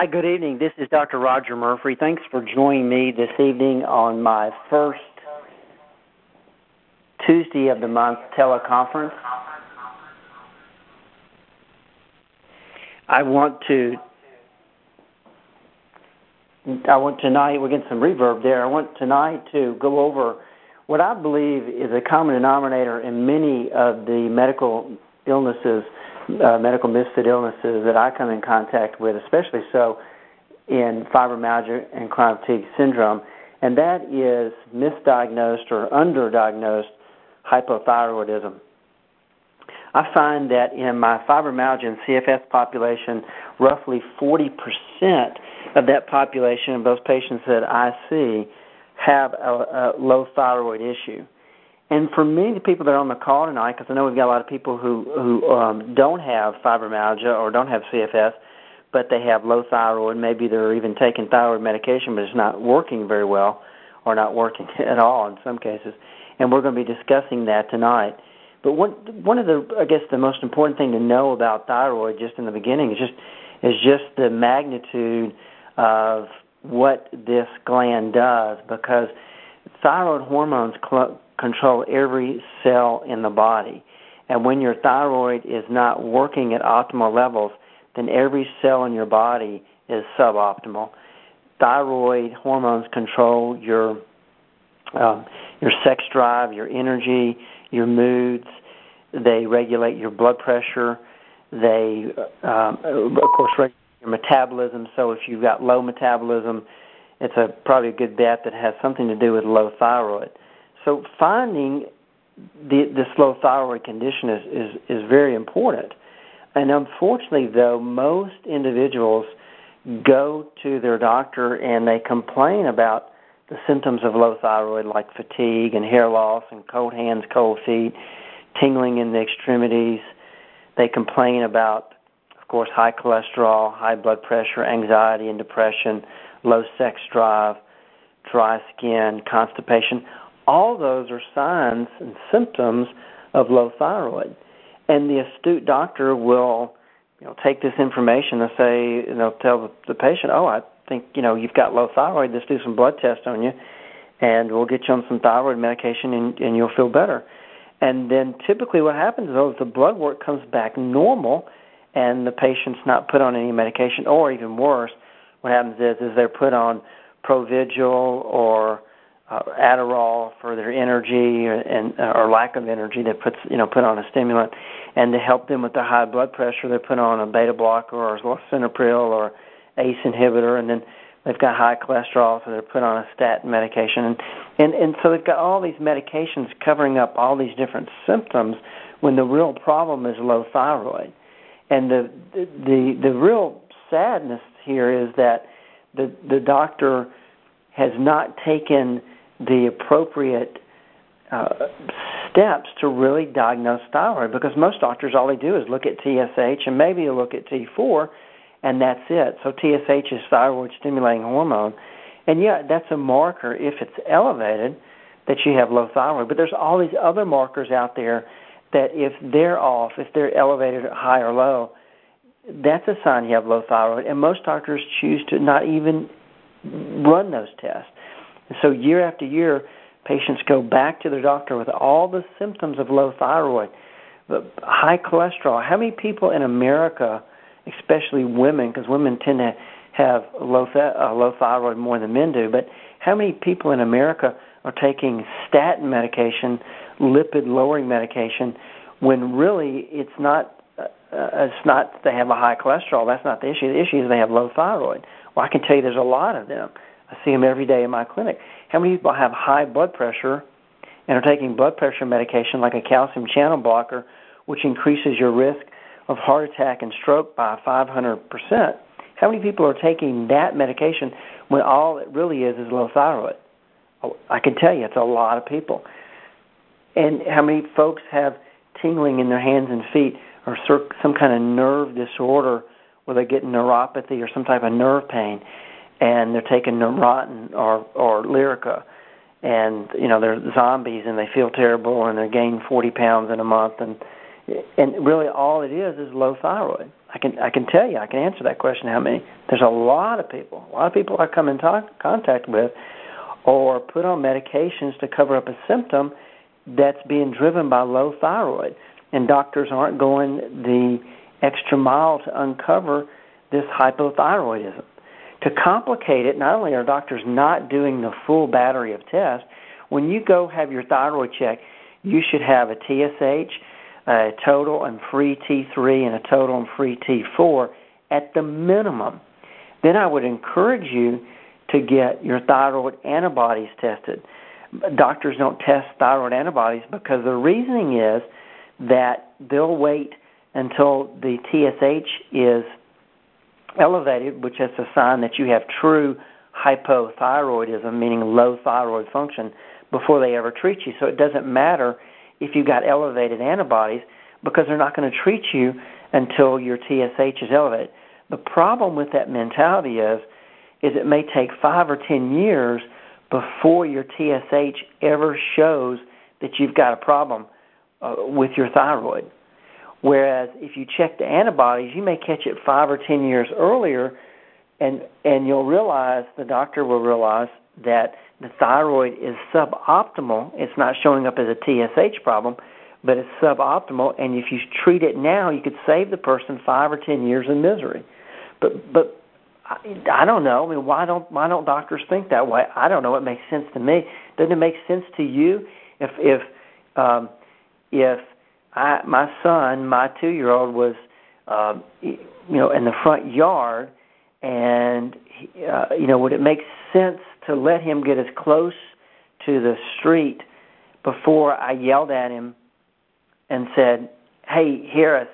Hi, good evening. This is Dr. Roger Murphy. Thanks for joining me this evening on my first Tuesday of the month teleconference. I want to I want tonight we're getting some reverb there. I want tonight to go over what I believe is a common denominator in many of the medical illnesses uh, medical misfit illnesses that I come in contact with, especially so in fibromyalgia and chronic fatigue syndrome, and that is misdiagnosed or underdiagnosed hypothyroidism. I find that in my fibromyalgia and CFS population, roughly 40% of that population of those patients that I see have a, a low thyroid issue. And for many people that are on the call tonight, because I know we've got a lot of people who who um, don't have fibromyalgia or don't have CFS, but they have low thyroid. Maybe they're even taking thyroid medication, but it's not working very well, or not working at all in some cases. And we're going to be discussing that tonight. But one one of the I guess the most important thing to know about thyroid, just in the beginning, is just is just the magnitude of what this gland does, because thyroid hormones cl- control every cell in the body. And when your thyroid is not working at optimal levels, then every cell in your body is suboptimal. Thyroid hormones control your um, your sex drive, your energy, your moods. They regulate your blood pressure. They, um, of course, regulate your metabolism. So if you've got low metabolism, it's a probably a good bet that has something to do with low thyroid. So finding the the slow thyroid condition is, is, is very important. And unfortunately, though, most individuals go to their doctor and they complain about the symptoms of low thyroid, like fatigue and hair loss and cold hands, cold feet, tingling in the extremities. They complain about, of course, high cholesterol, high blood pressure, anxiety and depression, low sex drive, dry skin, constipation all those are signs and symptoms of low thyroid. And the astute doctor will, you know, take this information and say, you know, tell the patient, oh, I think, you know, you've got low thyroid. Let's do some blood tests on you, and we'll get you on some thyroid medication, and, and you'll feel better. And then typically what happens though, is the blood work comes back normal, and the patient's not put on any medication, or even worse, what happens is is they're put on Provigil or uh, Adderall for their energy or, and uh, or lack of energy. They put you know put on a stimulant, and to help them with their high blood pressure, they put on a beta blocker or lisinopril or ACE inhibitor, and then they've got high cholesterol, so they're put on a statin medication, and and and so they've got all these medications covering up all these different symptoms when the real problem is low thyroid, and the the the real sadness here is that the the doctor has not taken the appropriate uh, steps to really diagnose thyroid because most doctors all they do is look at TSH and maybe a look at T4 and that's it. So TSH is thyroid stimulating hormone. And yeah, that's a marker if it's elevated that you have low thyroid. But there's all these other markers out there that if they're off, if they're elevated high or low, that's a sign you have low thyroid. And most doctors choose to not even run those tests. And so year after year, patients go back to their doctor with all the symptoms of low thyroid, high cholesterol. How many people in America, especially women, because women tend to have low th- uh, low thyroid more than men do, but how many people in America are taking statin medication, lipid lowering medication, when really it's not uh, it's not they have a high cholesterol. That's not the issue. The issue is they have low thyroid. Well, I can tell you there's a lot of them. I see them every day in my clinic. How many people have high blood pressure and are taking blood pressure medication like a calcium channel blocker, which increases your risk of heart attack and stroke by 500%? How many people are taking that medication when all it really is is low thyroid? Oh, I can tell you it's a lot of people. And how many folks have tingling in their hands and feet or some kind of nerve disorder where they get neuropathy or some type of nerve pain? And they're taking Neurontin or or Lyrica, and you know they're zombies and they feel terrible and they gain 40 pounds in a month and and really all it is is low thyroid. I can I can tell you I can answer that question. How many? There's a lot of people. A lot of people I come in talk, contact with, or put on medications to cover up a symptom that's being driven by low thyroid, and doctors aren't going the extra mile to uncover this hypothyroidism. To complicate it, not only are doctors not doing the full battery of tests, when you go have your thyroid check, you should have a TSH, a total and free T3, and a total and free T4 at the minimum. Then I would encourage you to get your thyroid antibodies tested. Doctors don't test thyroid antibodies because the reasoning is that they'll wait until the TSH is elevated, which is a sign that you have true hypothyroidism, meaning low thyroid function, before they ever treat you. So it doesn't matter if you got elevated antibodies because they're not going to treat you until your TSH is elevated. The problem with that mentality is is it may take 5 or 10 years before your TSH ever shows that you've got a problem uh, with your thyroid. Whereas if you check the antibodies, you may catch it 5 or 10 years earlier and and you'll realize the doctor will realize that the thyroid is suboptimal. It's not showing up as a TSH problem, but it's suboptimal. And if you treat it now, you could save the person five or ten years of misery. But but I, I don't know. I mean, why don't why don't doctors think that way? I don't know. It makes sense to me. Doesn't it make sense to you? If if um, if I my son, my two year old was, um, you know, in the front yard, and uh, you know, would it make sense to let him get as close to the street before I yelled at him and said, "Hey, Harris,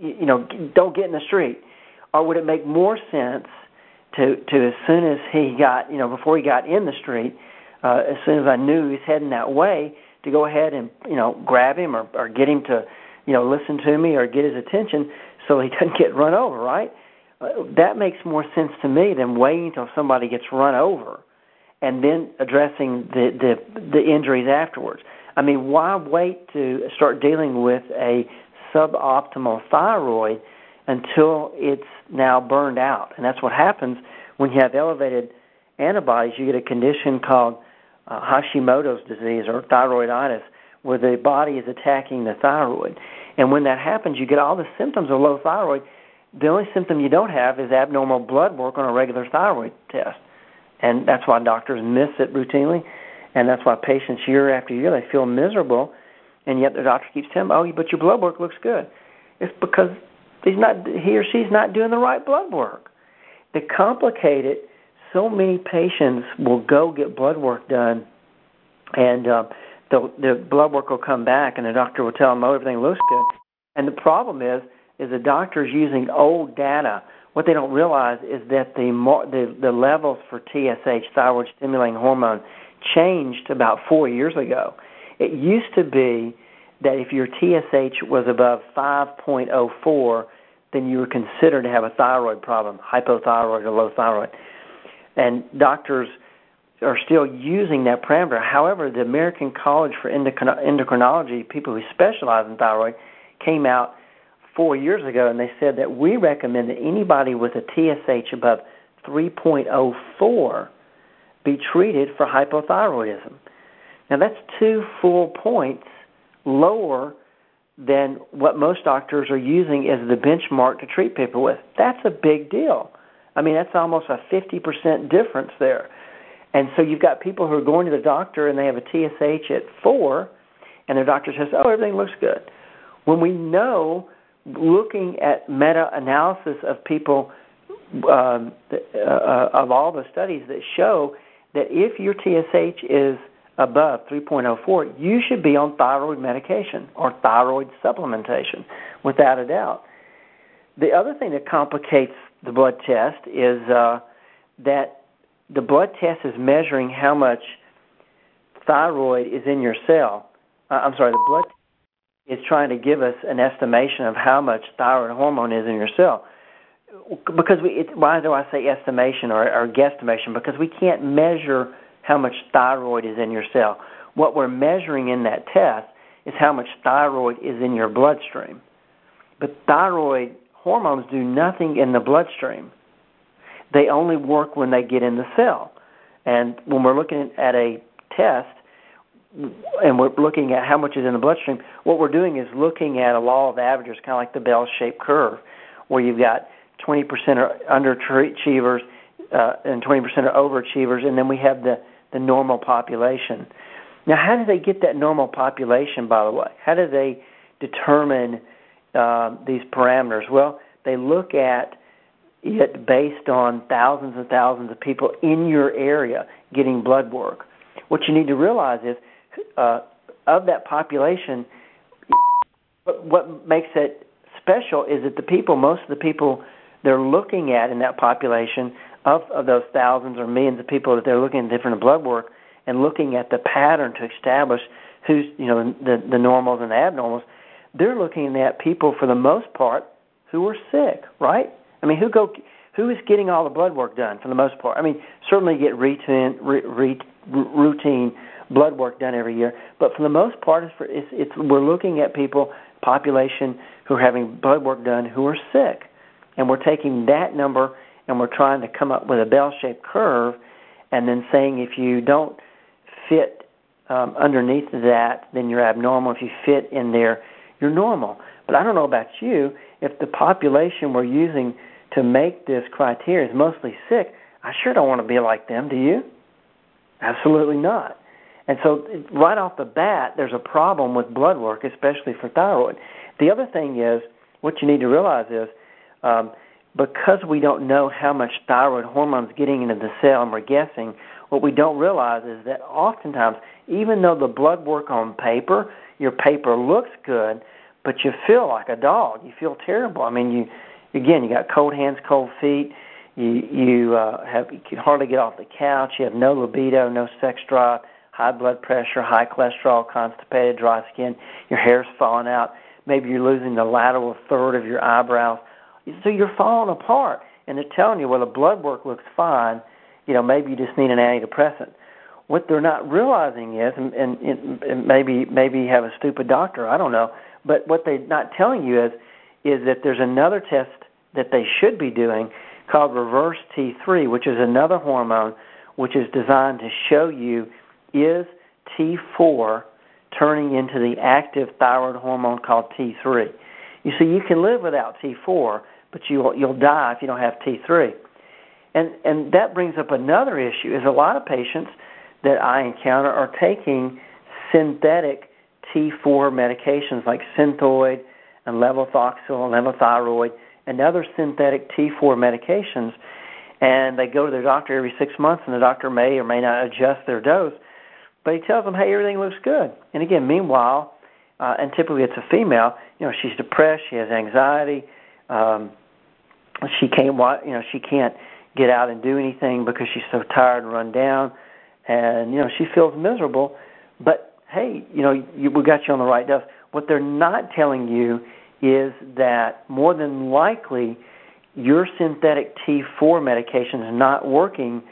you, you know, don't get in the street," or would it make more sense to to as soon as he got, you know, before he got in the street, uh, as soon as I knew he was heading that way, to go ahead and you know grab him or, or get him to, you know, listen to me or get his attention so he doesn't get run over, right? Uh, that makes more sense to me than waiting until somebody gets run over and then addressing the, the, the injuries afterwards. I mean, why wait to start dealing with a suboptimal thyroid until it's now burned out? And that's what happens when you have elevated antibodies. You get a condition called uh, Hashimoto's disease or thyroiditis, where the body is attacking the thyroid. And when that happens, you get all the symptoms of low thyroid the only symptom you don't have is abnormal blood work on a regular thyroid test. And that's why doctors miss it routinely. And that's why patients year after year, they feel miserable. And yet the doctor keeps telling them, oh, but your blood work looks good. It's because he's not, he or she's not doing the right blood work. To complicate it, so many patients will go get blood work done and uh, the, blood work will come back and the doctor will tell them, oh, everything looks good. And the problem is, is the doctors using old data. What they don't realize is that the the, the levels for TSH, thyroid stimulating hormone, changed about four years ago. It used to be that if your TSH was above 5.04, then you were considered to have a thyroid problem, hypothyroid or low thyroid. And doctors are still using that parameter. However, the American College for Endocrinology, people who specialize in thyroid, came out four years ago, and they said that we recommend that anybody with a TSH above 3.04 be treated for hypothyroidism. Now, that's two full points lower than what most doctors are using as the benchmark to treat people with. That's a big deal. I mean, that's almost a 50% difference there. And so you've got people who are going to the doctor and they have a TSH at 4, and their doctor says, oh, everything looks good. When we know looking at meta-analysis of people um, uh, of all the studies that show that if your TSH is above 3.04, you should be on thyroid medication or thyroid supplementation, without a doubt. The other thing that complicates the blood test is uh, that the blood test is measuring how much thyroid is in your cell. Uh, I'm sorry, the blood is trying to give us an estimation of how much thyroid hormone is in your cell. Because we, it, why do I say estimation or, or guesstimation? Because we can't measure how much thyroid is in your cell. What we're measuring in that test is how much thyroid is in your bloodstream. But thyroid hormones do nothing in the bloodstream. They only work when they get in the cell. And when we're looking at a test, and we're looking at how much is in the bloodstream, what we're doing is looking at a law of averages, kind of like the bell-shaped curve, where you've got 20% are underachievers uh, and 20% are overachievers, and then we have the, the normal population. Now, how do they get that normal population, by the way? How do they determine uh, these parameters? Well, they look at it based on thousands and thousands of people in your area getting blood work. What you need to realize is uh, of that population, what makes it special is that the people, most of the people they're looking at in that population of, of those thousands or millions of people that they're looking at different blood work and looking at the pattern to establish who's you know the the normals and the abnormals, they're looking at people for the most part who are sick, right? I mean, who go who is getting all the blood work done for the most part? I mean, certainly get routine re, routine blood work done every year, but for the most part, it's, for, it's, it's we're looking at people population who are having blood work done who are sick, and we're taking that number and we're trying to come up with a bell-shaped curve, and then saying if you don't fit um, underneath that, then you're abnormal. If you fit in there, you're normal. But I don't know about you. If the population we're using to make this criteria is mostly sick, I sure don't want to be like them. Do you? Absolutely not. And so, right off the bat, there's a problem with blood work, especially for thyroid. The other thing is, what you need to realize is, um, because we don't know how much thyroid hormone is getting into the cell and we're guessing, what we don't realize is that oftentimes, even though the blood work on paper, your paper looks good, but you feel like a dog. You feel terrible. I mean, you again, you got cold hands, cold feet. You you uh, have you can hardly get off the couch. You have no libido, no sex drive, high blood pressure, high cholesterol, constipated, dry skin. Your hair's falling out. Maybe you're losing the lateral third of your eyebrows. So you're falling apart, and they're telling you, well, the blood work looks fine you know, maybe you just need an antidepressant. What they're not realizing is, and, and, and maybe maybe have a stupid doctor, I don't know, but what they're not telling you is, is that there's another test that they should be doing called reverse T3, which is another hormone which is designed to show you is T4 turning into the active thyroid hormone called T3. You see, you can live without T4, but you'll you'll die if you don't have T3. And and that brings up another issue is a lot of patients that I encounter are taking synthetic T4 medications like Synthroid and levothyroxine and levothyroid and other synthetic T4 medications and they go to their doctor every 6 months and the doctor may or may not adjust their dose but he tells them hey everything looks good. And again meanwhile uh, and typically it's a female, you know, she's depressed, she has anxiety, um, she can't, you know, she can't get out and do anything because she's so tired and run down, and you know she feels miserable. But hey, you know you, we got you on the right dose. What they're not telling you is that more than likely your synthetic T4 medication is not working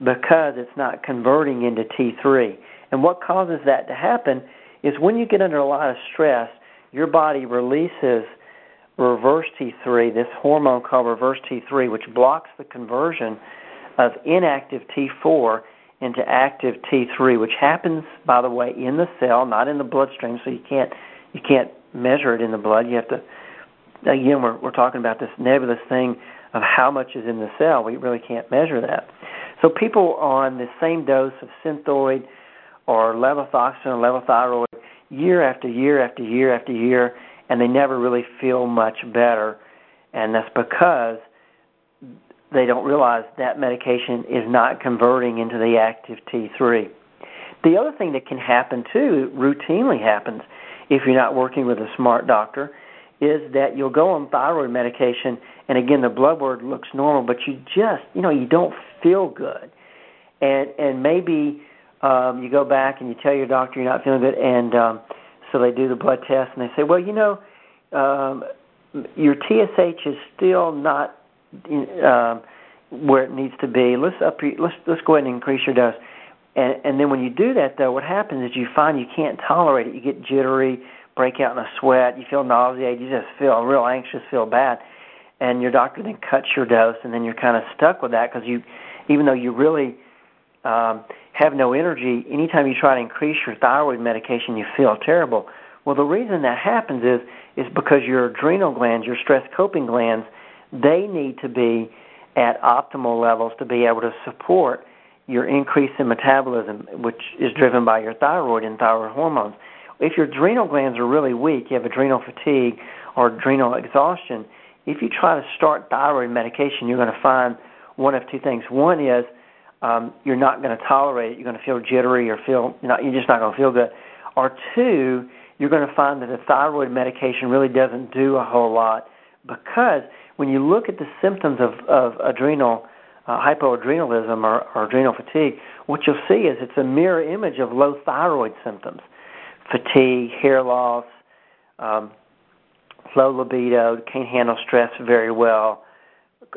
because it's not converting into T3. And what causes that to happen is when you get under a lot of stress, your body releases reverse T3, this hormone called reverse T3, which blocks the conversion of inactive T4 into active T3, which happens, by the way, in the cell, not in the bloodstream. So you can't you can't measure it in the blood. You have to. Again, we're we're talking about this nebulous thing of how much is in the cell. We really can't measure that. So people on the same dose of Synthroid or levothyroxine or levothyroid year after year after year after year and they never really feel much better. And that's because they don't realize that medication is not converting into the active T3. The other thing that can happen too, routinely happens if you're not working with a smart doctor, is that you'll go on thyroid medication and again the blood work looks normal, but you just you know you don't feel good, and and maybe um, you go back and you tell your doctor you're not feeling good, and um, so they do the blood test and they say, well, you know, um, your TSH is still not uh, where it needs to be. Let's up. Let's let's go ahead and increase your dose. And, and then when you do that, though, what happens is you find you can't tolerate it. You get jittery, break out in a sweat, you feel nauseated, you just feel real anxious, feel bad. And your doctor then cuts your dose, and then you're kind of stuck with that because you, even though you really um, have no energy, anytime you try to increase your thyroid medication, you feel terrible. Well, the reason that happens is is because your adrenal glands, your stress coping glands, they need to be at optimal levels to be able to support your increase in metabolism, which is driven by your thyroid and thyroid hormones. If your adrenal glands are really weak, you have adrenal fatigue or adrenal exhaustion, if you try to start thyroid medication, you're going to find one of two things. One is um, you're not going to tolerate it. You're going to feel jittery or feel you're, not, you're just not going to feel good. Or two, you're going to find that the thyroid medication really doesn't do a whole lot because when you look at the symptoms of, of adrenal uh, hypoadrenalism or, or adrenal fatigue, what you'll see is it's a mirror image of low thyroid symptoms fatigue, hair loss, um, low libido, can't handle stress very well,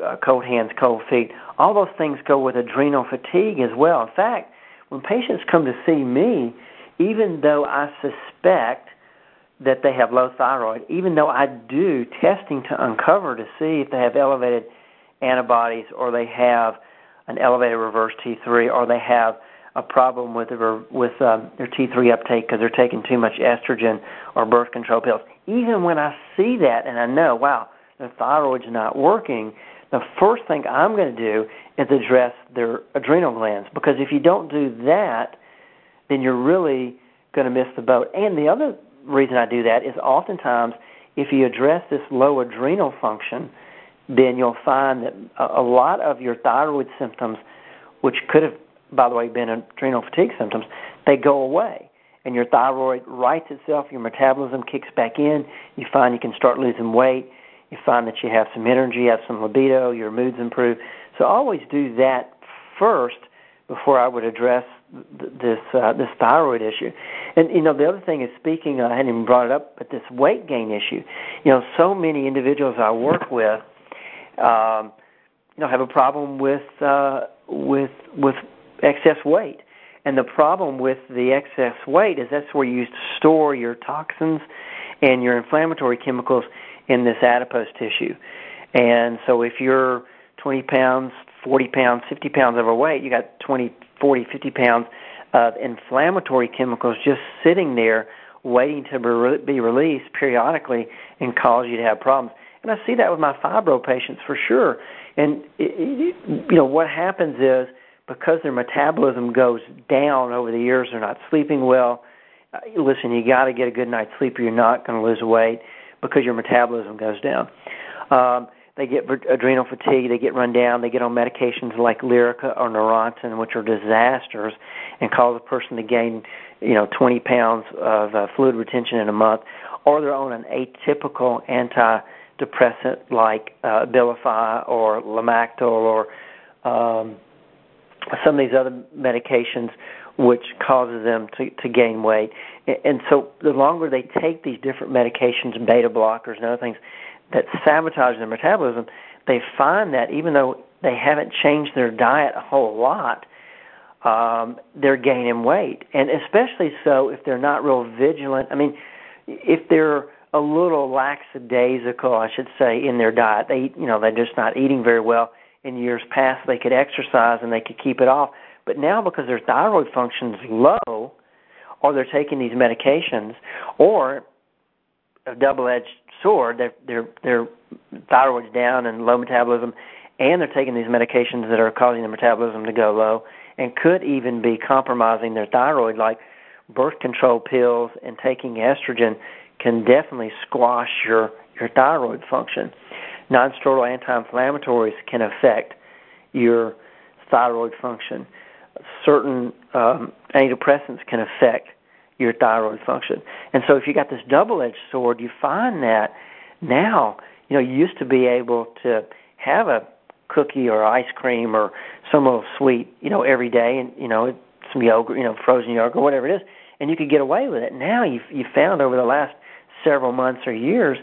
uh, cold hands, cold feet. All those things go with adrenal fatigue as well. In fact, when patients come to see me, even though I suspect that they have low thyroid, even though I do testing to uncover to see if they have elevated antibodies or they have an elevated reverse T3 or they have a problem with the, with um, their T3 uptake because they're taking too much estrogen or birth control pills. Even when I see that and I know, wow, the thyroid's not working, the first thing I'm going to do is address their adrenal glands because if you don't do that, then you're really going to miss the boat. And the other reason I do that is oftentimes if you address this low adrenal function, then you'll find that a lot of your thyroid symptoms, which could have, by the way, been adrenal fatigue symptoms, they go away. And your thyroid rights itself, your metabolism kicks back in, you find you can start losing weight, you find that you have some energy, have some libido, your moods improve. So always do that first before I would address this uh, this thyroid issue. And you know, the other thing is speaking. I hadn't even brought it up, but this weight gain issue. You know, so many individuals I work with, um, you know, have a problem with uh, with with excess weight. And the problem with the excess weight is that's where you store your toxins and your inflammatory chemicals in this adipose tissue. And so if you're 20 pounds, 40 pounds, 50 pounds overweight, you got 20, 40, 50 pounds of inflammatory chemicals just sitting there waiting to be released periodically and cause you to have problems. And I see that with my fibro patients for sure. And you know what happens is because their metabolism goes down over the years, they're not sleeping well. Uh, listen, you got to get a good night's sleep, or you're not going to lose weight because your metabolism goes down. Um, they get adrenal fatigue, they get run down, they get on medications like Lyrica or Neurontin, which are disasters and cause a person to gain, you know, 20 pounds of uh, fluid retention in a month, or they're on an atypical antidepressant like uh, Abilify or Lamictal or um, some of these other medications which causes them to, to gain weight. And so the longer they take these different medications, beta blockers and other things, that sabotage their metabolism, they find that even though they haven't changed their diet a whole lot, um, they're gaining weight, and especially so if they're not real vigilant. I mean, if they're a little lackadaisical, I should say, in their diet, they you know they're just not eating very well. In years past, they could exercise and they could keep it off, but now because their thyroid function's low, or they're taking these medications, or a double-edged sword. Their their their thyroid's down and low metabolism, and they're taking these medications that are causing their metabolism to go low, and could even be compromising their thyroid, like birth control pills and taking estrogen can definitely squash your your thyroid function. Nonsteroidal anti-inflammatories can affect your thyroid function. Certain um, antidepressants can affect your thyroid function. And so if you got this double-edged sword, you find that now, you know, you used to be able to have a cookie or ice cream or some little sweet, you know, every day and, you know, some yogurt, you know, frozen yogurt, or whatever it is, and you could get away with it. Now you've you've found over the last several months or years,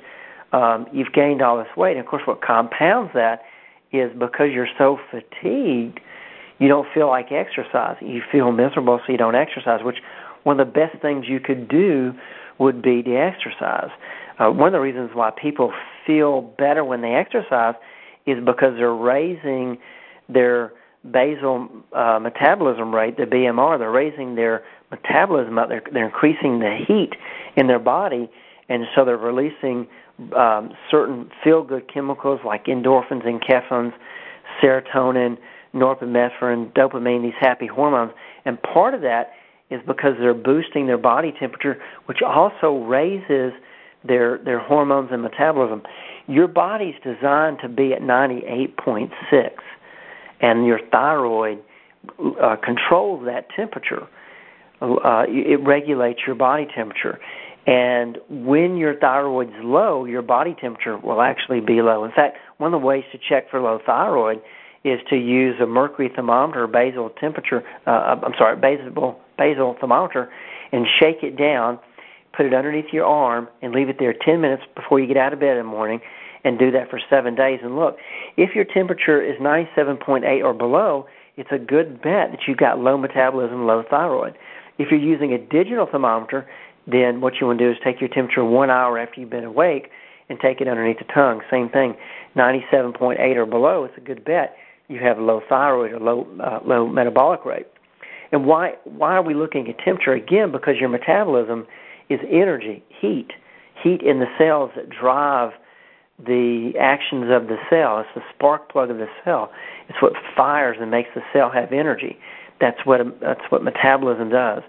um, you've gained all this weight. And of course what compounds that is because you're so fatigued, you don't feel like exercise. You feel miserable, so you don't exercise. Which one of the best things you could do would be to exercise. Uh, one of the reasons why people feel better when they exercise is because they're raising their basal uh, metabolism rate, the BMR. They're raising their metabolism up. They're, they're increasing the heat in their body, and so they're releasing um, certain feel-good chemicals like endorphins and enkephalins, serotonin, norepinephrine, dopamine, these happy hormones. And part of that is because they're boosting their body temperature, which also raises their their hormones and metabolism. Your body's designed to be at 98.6, and your thyroid uh, controls that temperature. Uh, it regulates your body temperature. And when your thyroid's low, your body temperature will actually be low. In fact, one of the ways to check for low thyroid is to use a mercury thermometer, basal temperature, uh, I'm sorry, basal, basal thermometer, and shake it down, put it underneath your arm, and leave it there 10 minutes before you get out of bed in the morning, and do that for seven days. And look, if your temperature is 97.8 or below, it's a good bet that you've got low metabolism, low thyroid. If you're using a digital thermometer, then what you want to do is take your temperature one hour after you've been awake and take it underneath the tongue. Same thing, 97.8 or below, it's a good bet you have low thyroid or low uh, low metabolic rate. And why why are we looking at temperature again? Because your metabolism is energy, heat, heat in the cells that drive the actions of the cell. It's the spark plug of the cell. It's what fires and makes the cell have energy. That's what that's what metabolism does.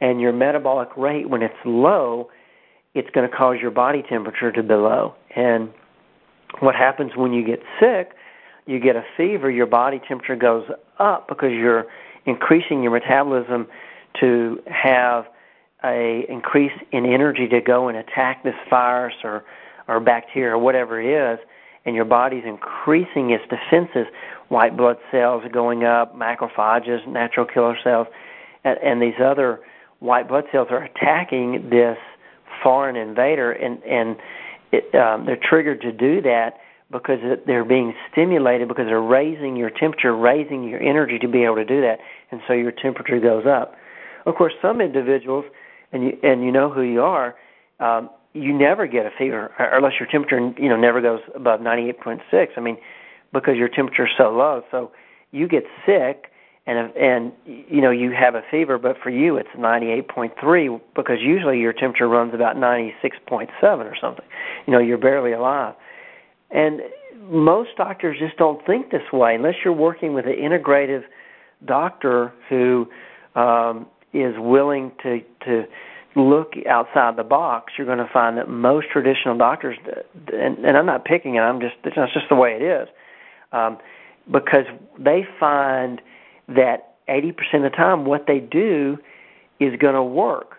And your metabolic rate, when it's low, it's going to cause your body temperature to be low. And what happens when you get sick? you get a fever, your body temperature goes up because you're increasing your metabolism to have a increase in energy to go and attack this virus or or bacteria or whatever it is, and your body's increasing its defenses. White blood cells are going up, macrophages, natural killer cells, and, and these other white blood cells are attacking this foreign invader, and and it, um, they're triggered to do that because they're being stimulated because they're raising your temperature, raising your energy to be able to do that, and so your temperature goes up. Of course, some individuals, and you and you know who you are, um, you never get a fever unless your temperature you know never goes above 98.6. I mean, because your temperature is so low, so you get sick and and you know you have a fever, but for you it's 98.3 because usually your temperature runs about 96.7 or something. You know, you're barely alive. And most doctors just don't think this way unless you're working with an integrative doctor who um, is willing to to look outside the box. You're going to find that most traditional doctors, and, and I'm not picking it. I'm just that's just the way it is, um, because they find that 80% of the time what they do is going to work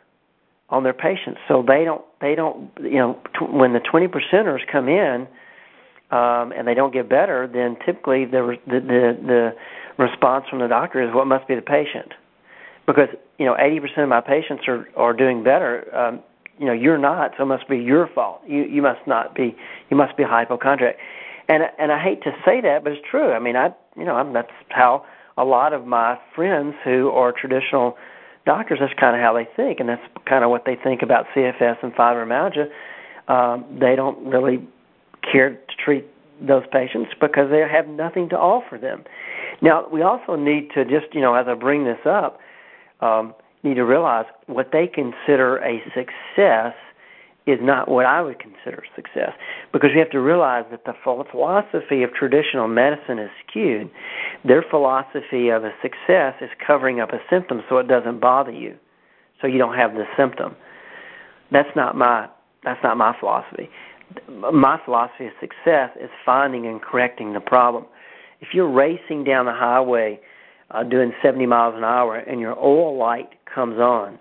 on their patients. So they don't they don't you know t- when the 20 percenters come in um, and they don't get better, then typically the, the the the response from the doctor is what must be the patient, because you know 80% of my patients are are doing better. Um, you know you're not, so it must be your fault. You you must not be. You must be hypochondriac, and and I hate to say that, but it's true. I mean, I you know I'm, that's how a lot of my friends who are traditional doctors. That's kind of how they think, and that's kind of what they think about CFS and fibromyalgia. Um, they don't really care to treat those patients because they have nothing to offer them. Now, we also need to just, you know, as I bring this up, um, need to realize what they consider a success is not what I would consider success because we have to realize that the philosophy of traditional medicine is skewed. Their philosophy of a success is covering up a symptom so it doesn't bother you, so you don't have the symptom. That's not my that's not my philosophy my philosophy of success is finding and correcting the problem. If you're racing down the highway uh, doing 70 miles an hour and your oil light comes on,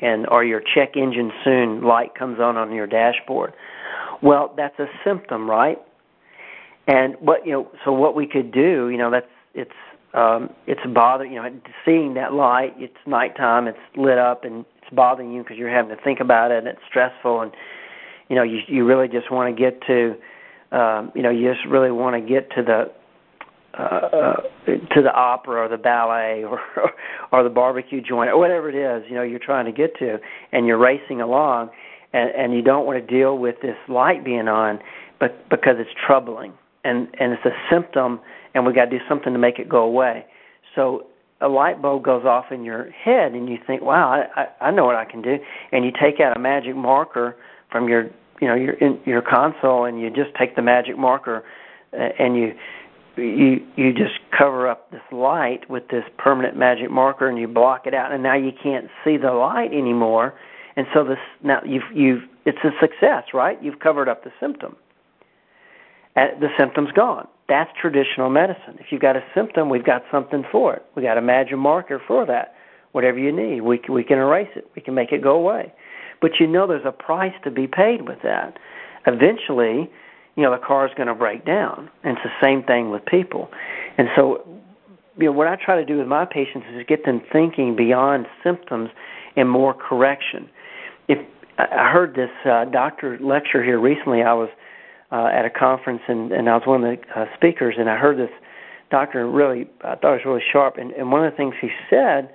and or your check engine soon light comes on on your dashboard, well, that's a symptom, right? And what you know, so what we could do, you know, that's it's um, it's bother you know seeing that light. It's nighttime, it's lit up, and it's bothering you because you're having to think about it, and it's stressful, and you know you you really just want to get to um, you know you just really want to get to the uh, to the opera or the ballet or or the barbecue joint or whatever it is you know you're trying to get to and you're racing along and and you don't want to deal with this light being on but because it's troubling and and it's a symptom and we got to do something to make it go away. So a light bulb goes off in your head and you think wow i i, I know what i can do. And you take out a magic marker from your you know your in your console and you just take the magic marker uh, and you you you just cover up this light with this permanent magic marker and you block it out and now you can't see the light anymore. And so this now you've you've it's a success right? You've covered up the symptom. And the symptom's gone. That's traditional medicine. If you've got a symptom we've got something for it. We got a magic marker for that. Whatever you need we we can erase it. We can make it go away but you know there's a price to be paid with that. Eventually you know the car is going to break down. And it's the same thing with people. And so you know what i try to do with my patients is get them thinking beyond symptoms and more correction. If i heard this uh, doctor lecture here recently. I was uh, at a conference and, and i was one of the uh, speakers and i heard this doctor really i thought it was really sharp. And, and one of the things he said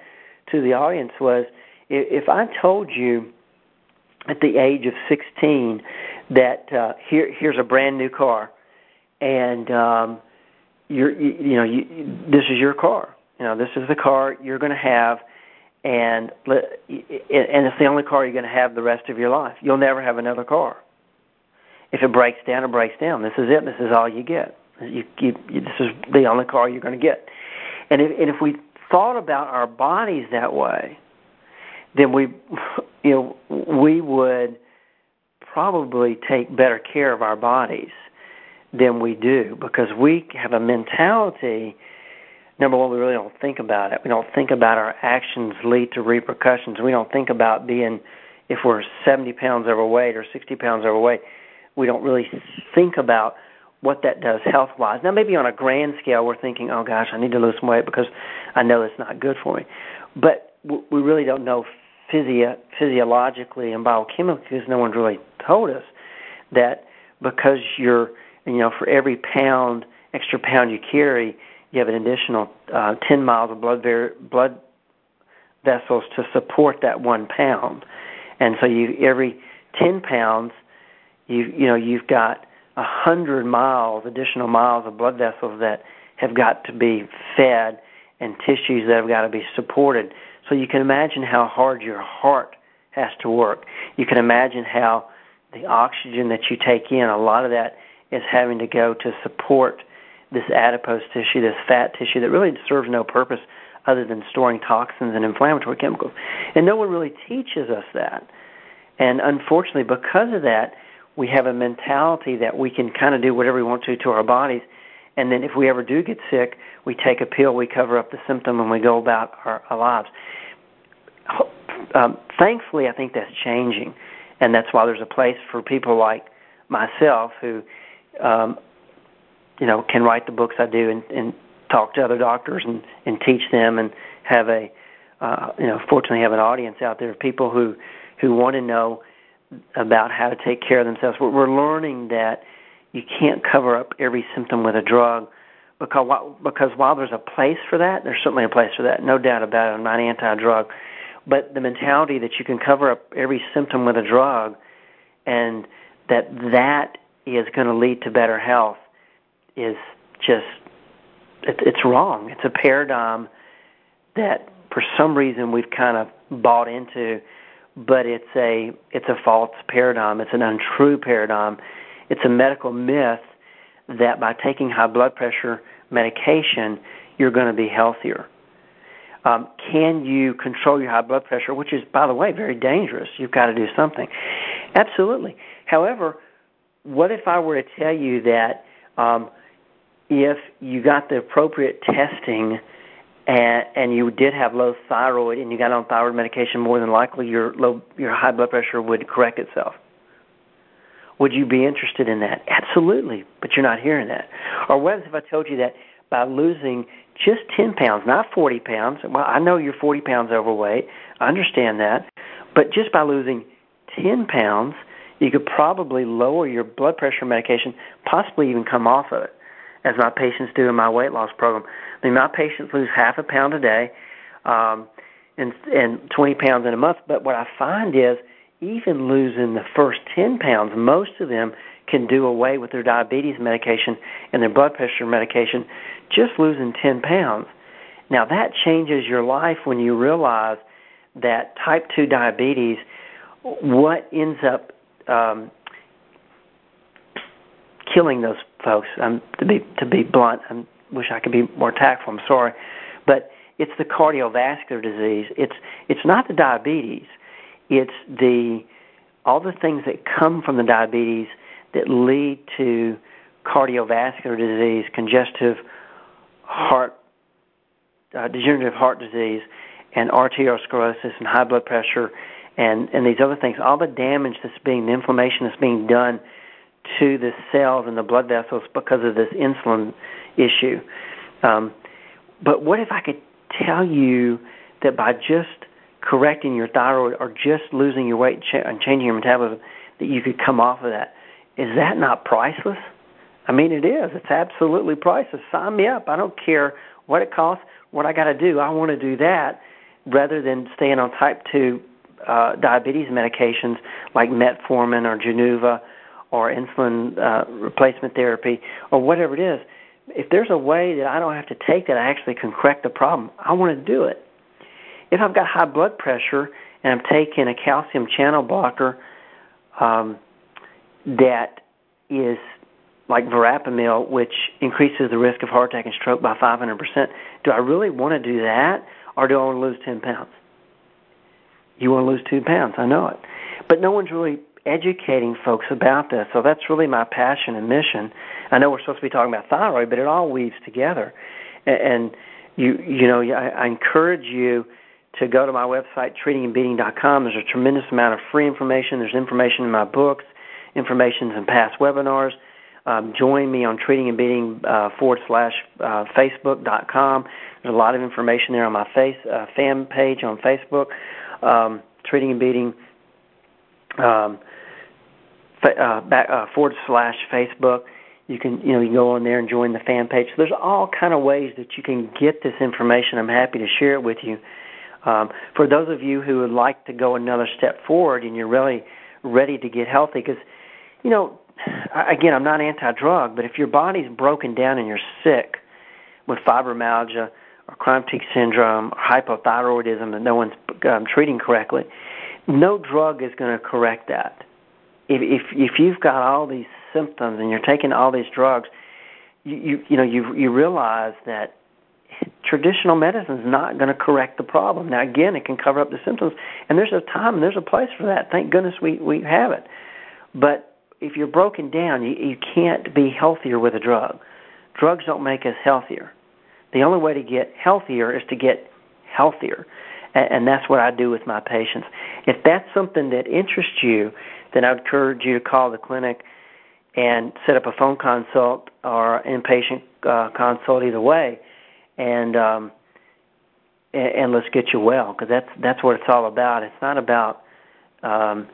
to the audience was if, if i told you at the age of 16 that uh, here here's a brand new car, and um, you're you, you know you, this is your car. You know this is the car you're going to have, and and it's the only car you're going to have the rest of your life. You'll never have another car. If it breaks down, it breaks down. This is it. This is all you get. You, you, this is the only car you're going to get. And if, and if we thought about our bodies that way, then we, you know, we would probably take better care of our bodies than we do because we have a mentality number one we really don't think about it. We don't think about our actions lead to repercussions. We don't think about being if we're 70 pounds overweight or 60 pounds overweight we don't really think about what that does health wise now maybe on a grand scale we're thinking oh gosh i need to lose some weight because i know it's not good for me. But we really don't know physio- physiologically and biochemically because no one's really told us that because you're you know for every pound extra pound you carry you have an additional uh, 10 miles of blood ver- blood vessels to support that one pound. And so you every 10 pounds you you know you've got a hundred miles additional miles of blood vessels that have got to be fed and tissues that have got to be supported so you can imagine how hard your heart has to work. You can imagine how the oxygen that you take in, a lot of that is having to go to support this adipose tissue, this fat tissue that really serves no purpose other than storing toxins and inflammatory chemicals. And no one really teaches us that. And unfortunately, because of that, we have a mentality that we can kind of do whatever we want to to our bodies. And then if we ever do get sick, we take a pill, we cover up the symptom, and we go about our, our lives. Um, thankfully, I think that's changing, and that's why there's a place for people like myself who, um, you know, can write the books I do and, and talk to other doctors and, and teach them and have a, uh, you know, fortunately have an audience out there of people who who want to know about how to take care of themselves. We're, we're learning that you can't cover up every symptom with a drug because because while there's a place for that, there's certainly a place for that, no doubt about it. I'm not anti-drug, but the mentality that you can cover up every symptom with a drug, and that that is going to lead to better health, is just it, it's wrong. It's a paradigm that for some reason we've kind of bought into, but it's a it's a false paradigm. It's an untrue paradigm. It's a medical myth that by taking high blood pressure medication, you're going to be healthier. Um, can you control your high blood pressure, which is, by the way, very dangerous? You've got to do something. Absolutely. However, what if I were to tell you that um, if you got the appropriate testing and, and you did have low thyroid and you got on thyroid medication, more than likely your low your high blood pressure would correct itself? Would you be interested in that? Absolutely, but you're not hearing that. Or what if I told you that by losing just 10 pounds, not 40 pounds, well, I know you're 40 pounds overweight, I understand that, but just by losing 10 pounds, you could probably lower your blood pressure medication, possibly even come off of it. as my patients do in my weight loss program. I mean, my patients lose half a pound a day, um, and and 20 pounds in a month. But what I find is, even losing the first 10 pounds, most of them can do away with their diabetes medication and their blood pressure medication, just losing 10 pounds. Now that changes your life when you realize that type 2 diabetes, what ends up um, killing those folks. Um, to be to be blunt, I wish I could be more tactful. I'm sorry, but it's the cardiovascular disease. It's it's not the diabetes. It's the all the things that come from the diabetes that lead to cardiovascular disease, congestive heart, uh, degenerative heart disease, and arteriosclerosis and high blood pressure, and and these other things. All the damage that's being, the inflammation that's being done to the cells and the blood vessels because of this insulin issue. Um, but what if I could tell you that by just correcting your thyroid or just losing your weight and changing your metabolism, that you could come off of that? Is that not priceless? I mean, it is. It's absolutely priceless. Sign me up. I don't care what it costs, what I got to do. I want to do that rather than staying on type 2 uh, diabetes medications like metformin or Januvia or insulin uh, replacement therapy or whatever it is, if there's a way that I don't have to take that, I actually can correct the problem. I want to do it. If I've got high blood pressure and I'm taking a calcium channel blocker um, that is like verapamil, which increases the risk of heart attack and stroke by 500%, do I really want to do that, or do I want to lose 10 pounds? You want to lose two pounds, I know it. But no one's really educating folks about this. So that's really my passion and mission. I know we're supposed to be talking about thyroid, but it all weaves together. And you you know, I, I encourage you to go to my website treatingandbeating.com. There's a tremendous amount of free information. There's information in my books, information in past webinars. Um, join me on treating and beating uh, forward slash uh, facebook.com. There's a lot of information there on my face uh, fan page on Facebook. Um, treating and beating um, uh, back, uh, forward slash Facebook. You can you know you go on there and join the fan page. So there's all kind of ways that you can get this information. I'm happy to share it with you. Um, for those of you who would like to go another step forward and you're really ready to get healthy, because you know, again, I'm not anti-drug, but if your body's broken down and you're sick with fibromyalgia or chronic fatigue syndrome or hypothyroidism that no one's um, treating correctly, no drug is going to correct that. If if if you've got all these symptoms and you're taking all these drugs, you you, you know you you realize that traditional medicine is not going to correct the problem. Now again, it can cover up the symptoms, and there's a time and there's a place for that. Thank goodness we we have it. But if you're broken down, you you can't be healthier with a drug. Drugs don't make us healthier. The only way to get healthier is to get healthier. And and that's what I do with my patients. If that's something that interests you, then I would encourage you to call the clinic and set up a phone consult or inpatient uh, consult either way, and um, and, and let's get you well because that's that's what it's all about. It's not about um,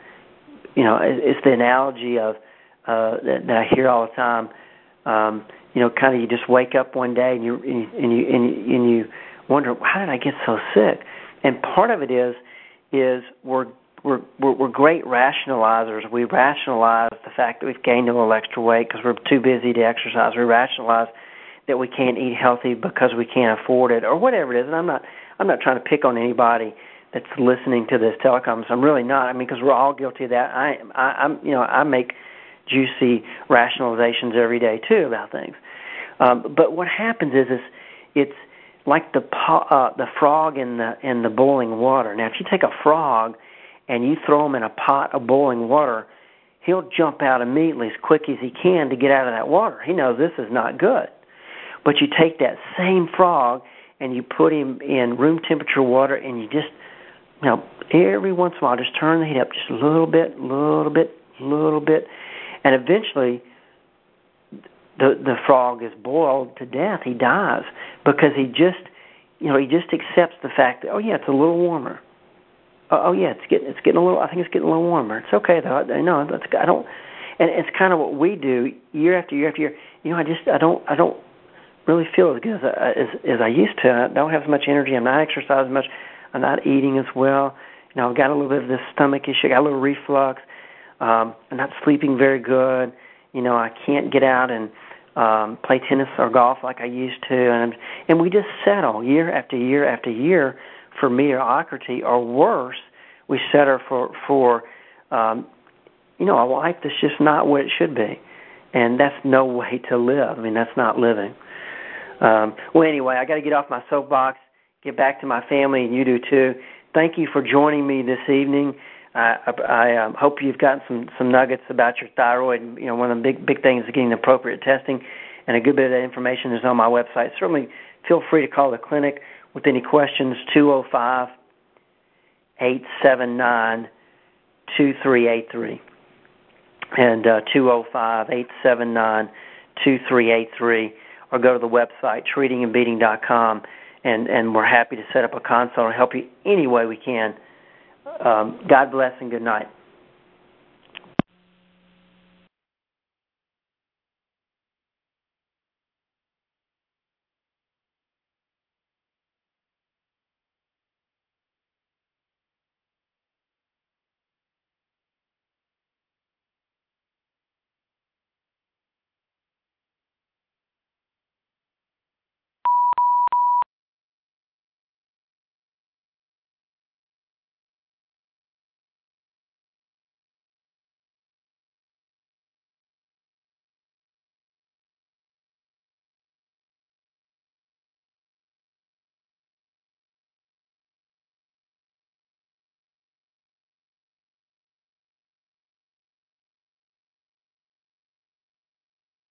you know it's the analogy of uh, that, that I hear all the time. Um, you know, kind of you just wake up one day and you and you and you, and you, and you wonder how did I get so sick? And part of it is is we're we're, we're, we're great rationalizers. We rationalize the fact that we've gained a little extra weight because we're too busy to exercise. We rationalize that we can't eat healthy because we can't afford it, or whatever it is. And I'm not I'm not trying to pick on anybody that's listening to this teleconference. I'm really not. I mean, because we're all guilty of that. I, I I'm you know I make juicy rationalizations every day too about things. Um, but what happens is is it's like the uh, the frog in the in the boiling water. Now, if you take a frog and you throw him in a pot of boiling water, he'll jump out immediately as quick as he can to get out of that water. He knows this is not good. But you take that same frog and you put him in room temperature water and you just, you know, every once in a while just turn the heat up just a little bit, little bit, a little bit, and eventually the the frog is boiled to death. He dies because he just, you know, he just accepts the fact that oh yeah, it's a little warmer oh, oh yeah, it's getting it's getting a little. I think it's getting a little warmer. It's okay though. I know that's I don't. and it's kind of what we do year after year after year. You know, I just I don't I don't really feel as good as I, as, as I used to. I don't have as much energy. I'm not exercising much. I'm not eating as well. You know, I've got a little bit of this stomach issue. I got a little reflux. Um, I'm not sleeping very good. You know, I can't get out and um, play tennis or golf like I used to, and and we just settle year after year after year for mediocrity or worse. We settle for for um, you know a life that's just not what it should be, and that's no way to live. I mean, that's not living. Um, well, anyway, I got to get off my soapbox, get back to my family, and you do too. Thank you for joining me this evening. I, I, um, hope you've gotten some some nuggets about your thyroid. You know, one of the big big things is getting appropriate testing, and a good bit of that information is on my website. Certainly, feel free to call the clinic with any questions. Two zero five eight seven nine two three eight three and uh, two zero oh five eight seven nine two three eight three or go to the website treatingandbeating.com, and and we're happy to set up a consult or help you any way we can. Um, God bless and good night.